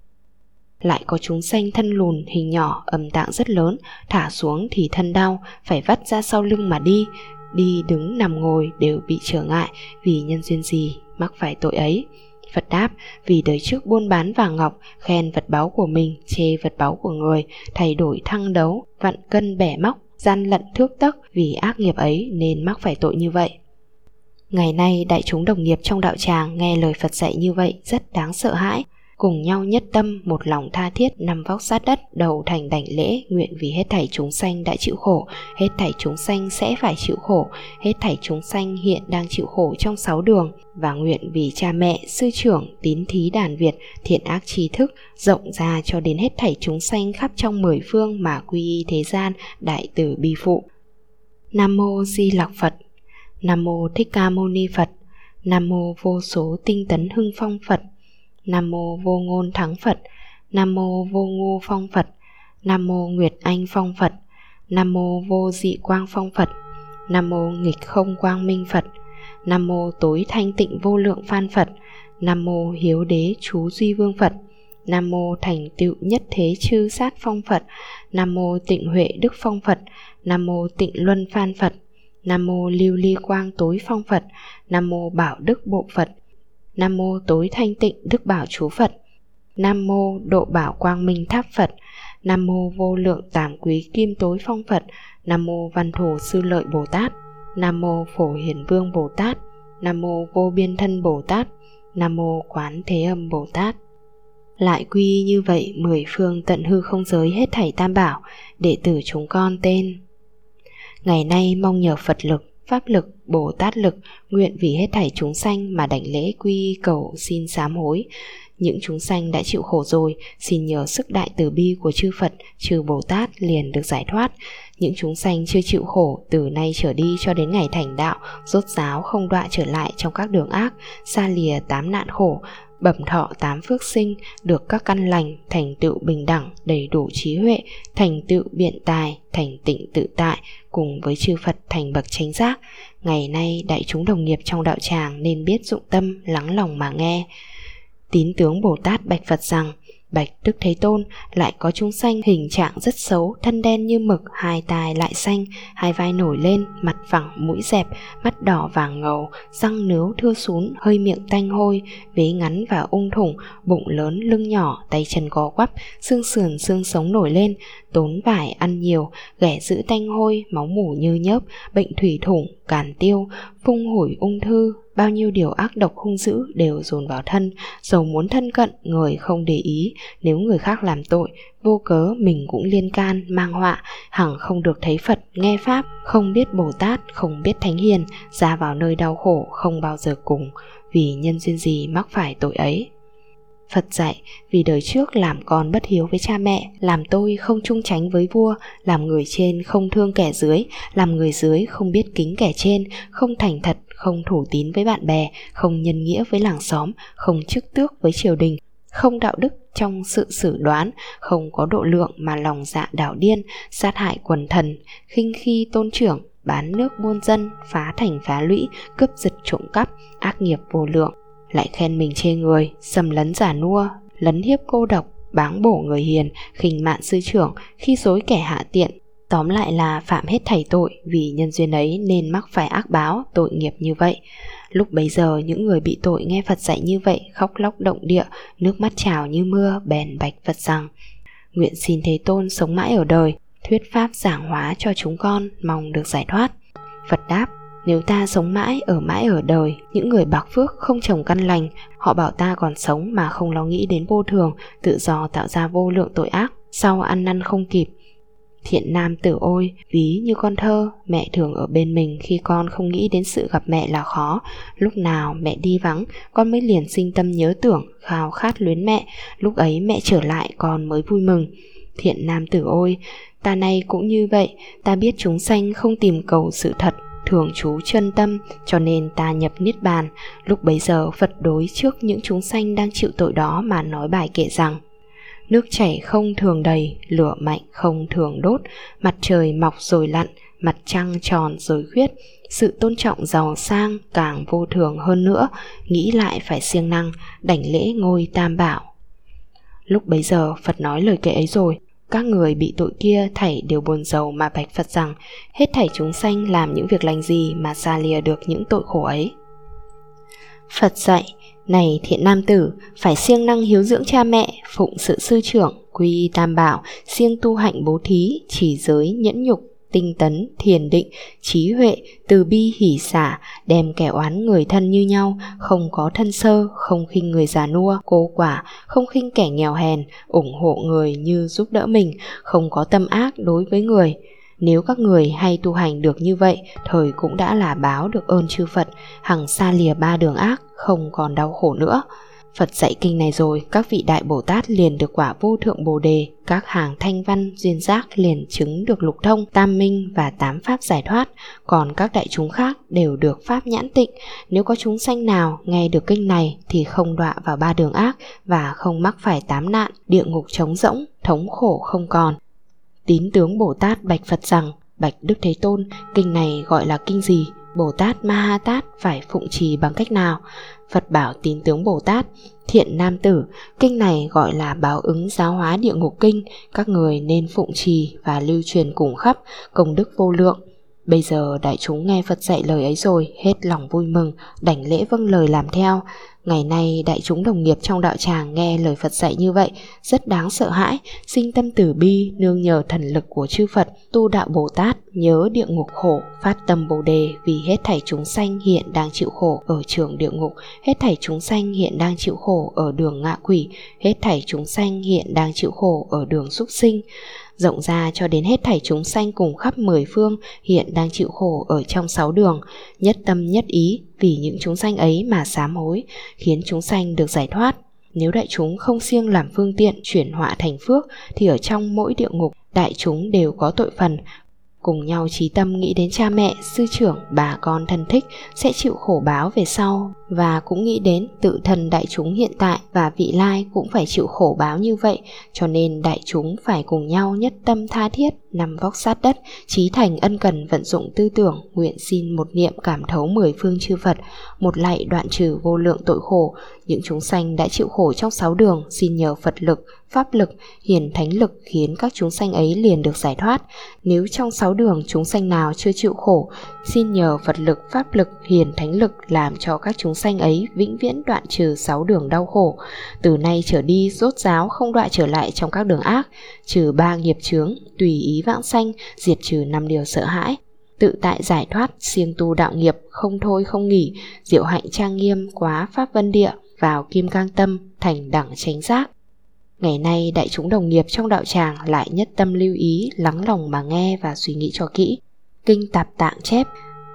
Lại có chúng sanh thân lùn, hình nhỏ, âm tạng rất lớn, thả xuống thì thân đau, phải vắt ra sau lưng mà đi, đi đứng nằm ngồi đều bị trở ngại vì nhân duyên gì mắc phải tội ấy. Phật đáp, vì đời trước buôn bán vàng ngọc, khen vật báu của mình, chê vật báu của người, thay đổi thăng đấu, vặn cân bẻ móc, gian lận thước tấc vì ác nghiệp ấy nên mắc phải tội như vậy. Ngày nay đại chúng đồng nghiệp trong đạo tràng nghe lời Phật dạy như vậy rất đáng sợ hãi, cùng nhau nhất tâm, một lòng tha thiết nằm vóc sát đất, đầu thành đảnh lễ, nguyện vì hết thảy chúng sanh đã chịu khổ. Hết thảy chúng sanh sẽ phải chịu khổ. Hết thảy chúng sanh hiện đang chịu khổ trong sáu đường. Và nguyện vì cha mẹ, sư trưởng, tín thí đàn việt, thiện ác trí thức, rộng ra cho đến hết thảy chúng sanh khắp trong mười phương mà quy y thế gian, đại từ bi phụ. Nam mô di lặc phật. Nam mô thích ca mâu ni phật. Nam mô vô số tinh tấn hưng phong phật. Nam mô vô ngôn thắng Phật Nam mô vô ngu phong Phật Nam mô Nguyệt Anh phong Phật Nam mô vô dị quang phong Phật Nam mô nghịch không quang minh Phật Nam mô tối thanh tịnh vô lượng phan Phật Nam mô hiếu đế chú duy vương Phật Nam mô thành tựu nhất thế chư sát phong Phật Nam mô tịnh huệ đức phong Phật Nam mô tịnh luân phan Phật Nam mô lưu ly quang tối phong Phật Nam mô bảo đức bộ Phật Nam mô tối thanh tịnh Đức Bảo Chú Phật. Nam mô độ bảo quang minh tháp Phật. Nam mô vô lượng tàng quý kim tối phong Phật. Nam mô văn thù sư lợi Bồ Tát. Nam mô phổ hiển vương Bồ Tát. Nam mô vô biên thân Bồ Tát. Nam mô quán thế âm Bồ Tát. Lại quy như vậy, mười phương tận hư không giới hết thảy tam bảo, đệ tử chúng con tên. Ngày nay mong nhờ phật lực pháp lực, Bồ Tát lực, nguyện vì hết thảy chúng sanh mà đảnh lễ quy cầu xin sám hối. Những chúng sanh đã chịu khổ rồi, xin nhờ sức đại từ bi của chư Phật, chư Bồ Tát liền được giải thoát. Những chúng sanh chưa chịu khổ từ nay trở đi cho đến ngày thành đạo, rốt giáo không đọa trở lại trong các đường ác, xa lìa tám nạn khổ, bẩm thọ tám phước sinh được các căn lành thành tựu bình đẳng đầy đủ trí huệ thành tựu biện tài thành tịnh tự tại cùng với chư phật thành bậc chánh giác. Ngày nay, đại chúng đồng nghiệp trong đạo tràng nên biết dụng tâm, lắng lòng mà nghe. Tín tướng bồ tát bạch phật rằng Bạch Đức Thế Tôn lại có chúng sanh hình trạng rất xấu, thân đen như mực, hai tai lại xanh, hai vai nổi lên, mặt phẳng, mũi dẹp, mắt đỏ vàng ngầu, răng nướu thưa xuống, hơi miệng tanh hôi, vế ngắn và ung thủng, bụng lớn, lưng nhỏ, tay chân có quắp, xương sườn, xương sống nổi lên, tốn vải ăn nhiều, ghẻ giữ tanh hôi, máu mủ như nhớp, bệnh thủy thủng, càn tiêu, phung hủi ung thư, bao nhiêu điều ác độc hung dữ đều dồn vào thân, dầu muốn thân cận, người không để ý, nếu người khác làm tội, vô cớ mình cũng liên can, mang họa, hẳn không được thấy Phật, nghe Pháp, không biết Bồ Tát, không biết Thánh Hiền, ra vào nơi đau khổ không bao giờ cùng, vì nhân duyên gì mắc phải tội ấy. Phật dạy, vì đời trước làm con bất hiếu với cha mẹ, làm tôi không trung tránh với vua, làm người trên không thương kẻ dưới, làm người dưới không biết kính kẻ trên, không thành thật, không thủ tín với bạn bè, không nhân nghĩa với làng xóm, không chức tước với triều đình, không đạo đức trong sự xử đoán, không có độ lượng mà lòng dạ đảo điên, sát hại quần thần, khinh khi tôn trưởng, bán nước buôn dân, phá thành phá lũy, cướp giật trộm cắp, ác nghiệp vô lượng lại khen mình chê người, sầm lấn giả nua, lấn hiếp cô độc, báng bổ người hiền, khinh mạn sư trưởng, khi dối kẻ hạ tiện. Tóm lại là phạm hết thảy tội vì nhân duyên ấy nên mắc phải ác báo, tội nghiệp như vậy. Lúc bấy giờ những người bị tội nghe Phật dạy như vậy khóc lóc động địa, nước mắt trào như mưa bèn bạch Phật rằng Nguyện xin Thế Tôn sống mãi ở đời, thuyết pháp giảng hóa cho chúng con mong được giải thoát. Phật đáp nếu ta sống mãi ở mãi ở đời, những người bạc phước không trồng căn lành, họ bảo ta còn sống mà không lo nghĩ đến vô thường, tự do tạo ra vô lượng tội ác, sau ăn năn không kịp. Thiện nam tử ôi, ví như con thơ, mẹ thường ở bên mình khi con không nghĩ đến sự gặp mẹ là khó. Lúc nào mẹ đi vắng, con mới liền sinh tâm nhớ tưởng, khao khát luyến mẹ, lúc ấy mẹ trở lại con mới vui mừng. Thiện nam tử ôi, ta nay cũng như vậy, ta biết chúng sanh không tìm cầu sự thật, thường trú chân tâm, cho nên ta nhập niết bàn. Lúc bấy giờ, phật đối trước những chúng sanh đang chịu tội đó mà nói bài kệ rằng, nước chảy không thường đầy, lửa mạnh không thường đốt, mặt trời mọc rồi lặn, mặt trăng tròn rồi khuyết. Sự tôn trọng giàu sang càng vô thường hơn nữa, nghĩ lại phải siêng năng, đảnh lễ ngôi tam bảo. Lúc bấy giờ, phật nói lời kệ ấy rồi các người bị tội kia thảy đều buồn giàu mà bạch Phật rằng hết thảy chúng sanh làm những việc lành gì mà xa lìa được những tội khổ ấy. Phật dạy, này thiện nam tử, phải siêng năng hiếu dưỡng cha mẹ, phụng sự sư trưởng, quy tam bảo, siêng tu hạnh bố thí, chỉ giới, nhẫn nhục, tinh tấn, thiền định, trí huệ, từ bi hỷ xả, đem kẻ oán người thân như nhau, không có thân sơ, không khinh người già nua, cô quả, không khinh kẻ nghèo hèn, ủng hộ người như giúp đỡ mình, không có tâm ác đối với người. Nếu các người hay tu hành được như vậy, thời cũng đã là báo được ơn chư Phật, hằng xa lìa ba đường ác, không còn đau khổ nữa. Phật dạy kinh này rồi, các vị đại Bồ Tát liền được quả vô thượng Bồ đề, các hàng thanh văn duyên giác liền chứng được lục thông, tam minh và tám pháp giải thoát, còn các đại chúng khác đều được pháp nhãn tịnh. Nếu có chúng sanh nào nghe được kinh này thì không đọa vào ba đường ác và không mắc phải tám nạn, địa ngục trống rỗng, thống khổ không còn. Tín tướng Bồ Tát bạch Phật rằng, bạch Đức Thế Tôn, kinh này gọi là kinh gì? Bồ Tát Ma Ha Tát phải phụng trì bằng cách nào? Phật bảo tín tướng Bồ Tát, thiện nam tử, kinh này gọi là báo ứng giáo hóa địa ngục kinh, các người nên phụng trì và lưu truyền cùng khắp, công đức vô lượng. Bây giờ đại chúng nghe Phật dạy lời ấy rồi, hết lòng vui mừng, đảnh lễ vâng lời làm theo. Ngày nay đại chúng đồng nghiệp trong đạo tràng nghe lời Phật dạy như vậy, rất đáng sợ hãi, sinh tâm tử bi, nương nhờ thần lực của chư Phật, tu đạo Bồ Tát, nhớ địa ngục khổ, phát tâm Bồ đề vì hết thảy chúng sanh hiện đang chịu khổ ở trường địa ngục, hết thảy chúng sanh hiện đang chịu khổ ở đường ngạ quỷ, hết thảy chúng sanh hiện đang chịu khổ ở đường súc sinh rộng ra cho đến hết thảy chúng sanh cùng khắp mười phương hiện đang chịu khổ ở trong sáu đường, nhất tâm nhất ý vì những chúng sanh ấy mà sám hối, khiến chúng sanh được giải thoát. Nếu đại chúng không siêng làm phương tiện chuyển họa thành phước thì ở trong mỗi địa ngục đại chúng đều có tội phần cùng nhau trí tâm nghĩ đến cha mẹ, sư trưởng, bà con thân thích sẽ chịu khổ báo về sau. Và cũng nghĩ đến tự thân đại chúng hiện tại và vị lai cũng phải chịu khổ báo như vậy cho nên đại chúng phải cùng nhau nhất tâm tha thiết nằm vóc sát đất trí thành ân cần vận dụng tư tưởng nguyện xin một niệm cảm thấu mười phương chư Phật một lạy đoạn trừ vô lượng tội khổ những chúng sanh đã chịu khổ trong sáu đường xin nhờ Phật lực pháp lực, hiền thánh lực khiến các chúng sanh ấy liền được giải thoát. Nếu trong sáu đường chúng sanh nào chưa chịu khổ, xin nhờ Phật lực, pháp lực, hiền thánh lực làm cho các chúng sanh ấy vĩnh viễn đoạn trừ sáu đường đau khổ. Từ nay trở đi rốt giáo không đoạn trở lại trong các đường ác, trừ ba nghiệp chướng, tùy ý vãng sanh, diệt trừ năm điều sợ hãi, tự tại giải thoát, siêng tu đạo nghiệp, không thôi không nghỉ, diệu hạnh trang nghiêm quá pháp vân địa, vào kim cang tâm, thành đẳng chánh giác. Ngày nay đại chúng đồng nghiệp trong đạo tràng lại nhất tâm lưu ý, lắng lòng mà nghe và suy nghĩ cho kỹ. Kinh tạp tạng chép,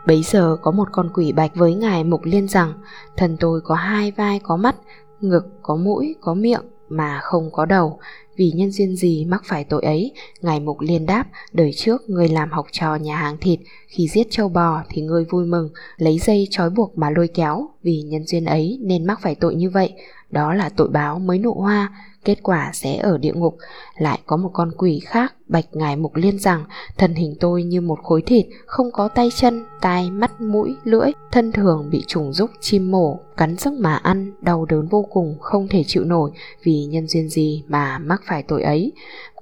bấy giờ có một con quỷ bạch với ngài mục liên rằng, thần tôi có hai vai có mắt, ngực có mũi có miệng mà không có đầu, vì nhân duyên gì mắc phải tội ấy, ngài mục liên đáp, đời trước người làm học trò nhà hàng thịt, khi giết châu bò thì người vui mừng, lấy dây trói buộc mà lôi kéo, vì nhân duyên ấy nên mắc phải tội như vậy, đó là tội báo mới nụ hoa, kết quả sẽ ở địa ngục. Lại có một con quỷ khác bạch ngài mục liên rằng thân hình tôi như một khối thịt, không có tay chân, tai, mắt, mũi, lưỡi, thân thường bị trùng rúc chim mổ, cắn giấc mà ăn, đau đớn vô cùng, không thể chịu nổi vì nhân duyên gì mà mắc phải tội ấy.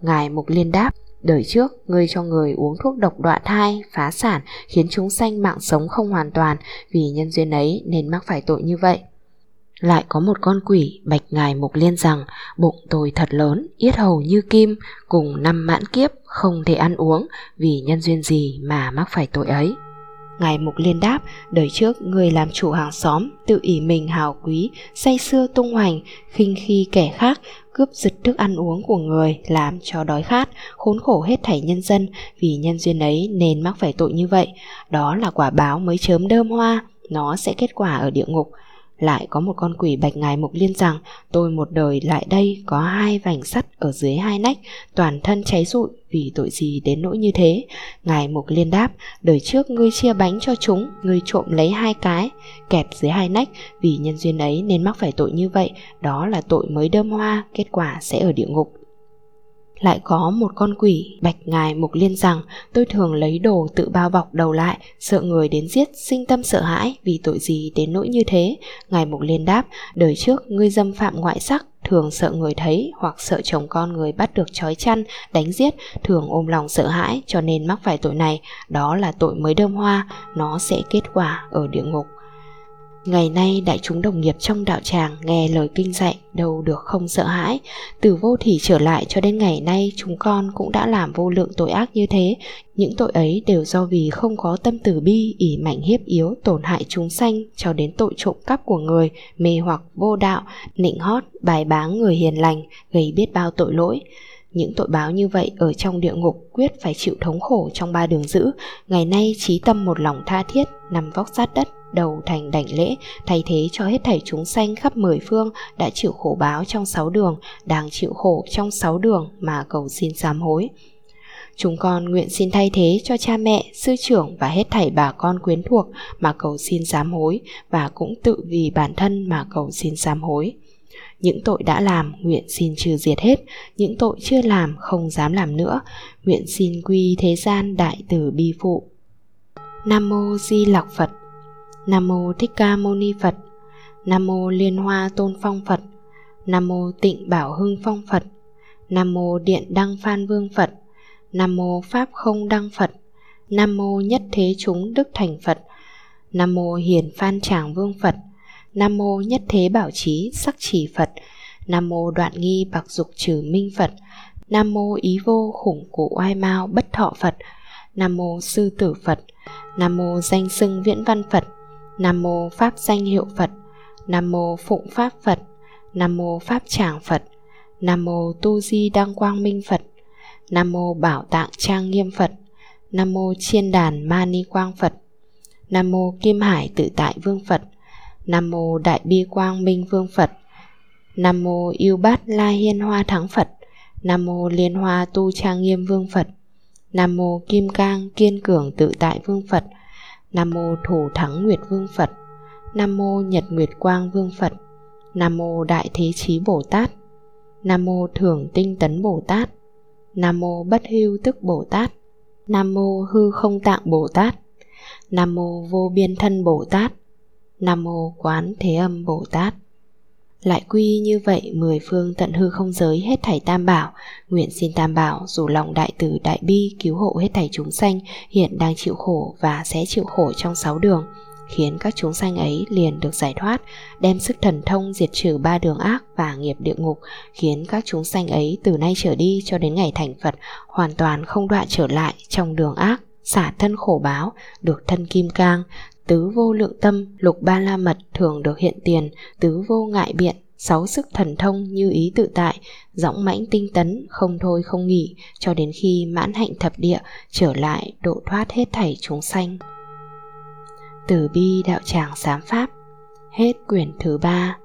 Ngài mục liên đáp, Đời trước, ngươi cho người uống thuốc độc đọa thai, phá sản, khiến chúng sanh mạng sống không hoàn toàn, vì nhân duyên ấy nên mắc phải tội như vậy. Lại có một con quỷ bạch ngài mục liên rằng bụng tôi thật lớn, yết hầu như kim, cùng năm mãn kiếp không thể ăn uống vì nhân duyên gì mà mắc phải tội ấy. Ngài Mục Liên đáp, đời trước người làm chủ hàng xóm, tự ỷ mình hào quý, say xưa tung hoành, khinh khi kẻ khác, cướp giật thức ăn uống của người, làm cho đói khát, khốn khổ hết thảy nhân dân, vì nhân duyên ấy nên mắc phải tội như vậy. Đó là quả báo mới chớm đơm hoa, nó sẽ kết quả ở địa ngục. Lại có một con quỷ bạch ngài mục liên rằng, Tôi một đời lại đây có hai vành sắt ở dưới hai nách, Toàn thân cháy rụi vì tội gì đến nỗi như thế? Ngài mục liên đáp, Đời trước ngươi chia bánh cho chúng, Ngươi trộm lấy hai cái, Kẹp dưới hai nách, Vì nhân duyên ấy nên mắc phải tội như vậy, Đó là tội mới đơm hoa, Kết quả sẽ ở địa ngục lại có một con quỷ, bạch ngài mục liên rằng, tôi thường lấy đồ tự bao bọc đầu lại, sợ người đến giết, sinh tâm sợ hãi vì tội gì đến nỗi như thế? Ngài mục liên đáp, đời trước ngươi dâm phạm ngoại sắc, thường sợ người thấy hoặc sợ chồng con người bắt được trói chăn, đánh giết, thường ôm lòng sợ hãi, cho nên mắc phải tội này, đó là tội mới đơm hoa, nó sẽ kết quả ở địa ngục. Ngày nay đại chúng đồng nghiệp trong đạo tràng nghe lời kinh dạy đâu được không sợ hãi. Từ vô thỉ trở lại cho đến ngày nay chúng con cũng đã làm vô lượng tội ác như thế. Những tội ấy đều do vì không có tâm từ bi, ỉ mạnh hiếp yếu, tổn hại chúng sanh Cho đến tội trộm cắp của người, mê hoặc vô đạo, nịnh hót, bài báng người hiền lành, gây biết bao tội lỗi những tội báo như vậy ở trong địa ngục quyết phải chịu thống khổ trong ba đường dữ. Ngày nay trí tâm một lòng tha thiết nằm vóc sát đất đầu thành đảnh lễ. Thay thế cho hết thảy chúng sanh khắp mười phương đã chịu khổ báo trong sáu đường đang chịu khổ trong sáu đường mà cầu xin sám hối. Chúng con nguyện xin thay thế cho cha mẹ, sư trưởng và hết thảy bà con quyến thuộc mà cầu xin sám hối và cũng tự vì bản thân mà cầu xin sám hối. Những tội đã làm nguyện xin trừ diệt hết, những tội chưa làm không dám làm nữa, nguyện xin quy thế gian đại từ bi phụ. Nam mô Di Lặc Phật Nam mô Thích Ca Mâu Ni Phật. Nam mô Liên Hoa Tôn Phong Phật. Nam mô Tịnh Bảo Hưng Phong Phật. Nam mô Điện Đăng Phan Vương Phật. Nam mô Pháp Không Đăng Phật. Nam mô Nhất Thế Chúng Đức Thành Phật. Nam mô Hiền Phan Tràng Vương Phật. Nam mô Nhất Thế Bảo Trí Sắc Chỉ Phật. Nam mô Đoạn Nghi Bạc Dục Trừ Minh Phật. Nam mô Ý Vô Khủng Cụ Oai Mao Bất Thọ Phật. Nam mô Sư Tử Phật. Nam mô Danh Sưng Viễn Văn Phật. Nam mô Pháp danh hiệu Phật Nam mô Phụng Pháp Phật Nam mô Pháp Tràng Phật Nam mô Tu Di Đăng Quang Minh Phật Nam mô Bảo Tạng Trang Nghiêm Phật Nam mô Chiên Đàn Ma Ni Quang Phật Nam mô Kim Hải Tự Tại Vương Phật Nam mô Đại Bi Quang Minh Vương Phật Nam mô Yêu Bát La Hiên Hoa Thắng Phật Nam mô Liên Hoa Tu Trang Nghiêm Vương Phật Nam mô Kim Cang Kiên Cường Tự Tại Vương Phật Nam mô Thủ Thắng Nguyệt Vương Phật Nam mô Nhật Nguyệt Quang Vương Phật Nam mô Đại Thế Chí Bồ Tát Nam mô Thường Tinh Tấn Bồ Tát Nam mô Bất Hưu Tức Bồ Tát Nam mô Hư Không Tạng Bồ Tát Nam mô Vô Biên Thân Bồ Tát Nam mô Quán Thế Âm Bồ Tát. Lại quy như vậy, mười phương tận hư không giới hết thảy tam bảo, nguyện xin tam bảo, dù lòng đại từ đại bi cứu hộ hết thảy chúng sanh, hiện đang chịu khổ và sẽ chịu khổ trong sáu đường, khiến các chúng sanh ấy liền được giải thoát, đem sức thần thông diệt trừ ba đường ác và nghiệp địa ngục, khiến các chúng sanh ấy từ nay trở đi cho đến ngày thành phật hoàn toàn không đoạn trở lại trong đường ác, xả thân khổ báo, được thân kim cang tứ vô lượng tâm, lục ba la mật thường được hiện tiền, tứ vô ngại biện, sáu sức thần thông như ý tự tại, dõng mãnh tinh tấn, không thôi không nghỉ, cho đến khi mãn hạnh thập địa, trở lại độ thoát hết thảy chúng sanh. Từ bi đạo tràng sám pháp, hết quyển thứ ba.